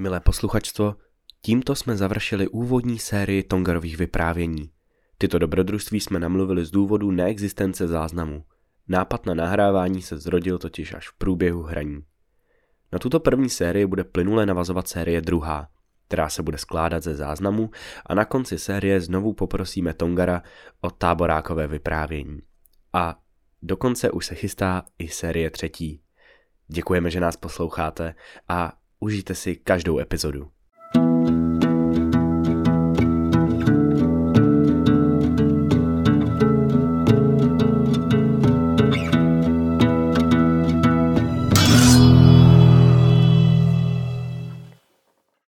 Milé posluchačstvo, tímto jsme završili úvodní sérii Tongarových vyprávění. Tyto dobrodružství jsme namluvili z důvodu neexistence záznamu. Nápad na nahrávání se zrodil totiž až v průběhu hraní. Na tuto první sérii bude plynule navazovat série druhá, která se bude skládat ze záznamu a na konci série znovu poprosíme Tongara o táborákové vyprávění. A dokonce už se chystá i série třetí. Děkujeme, že nás posloucháte a užijte si každou epizodu.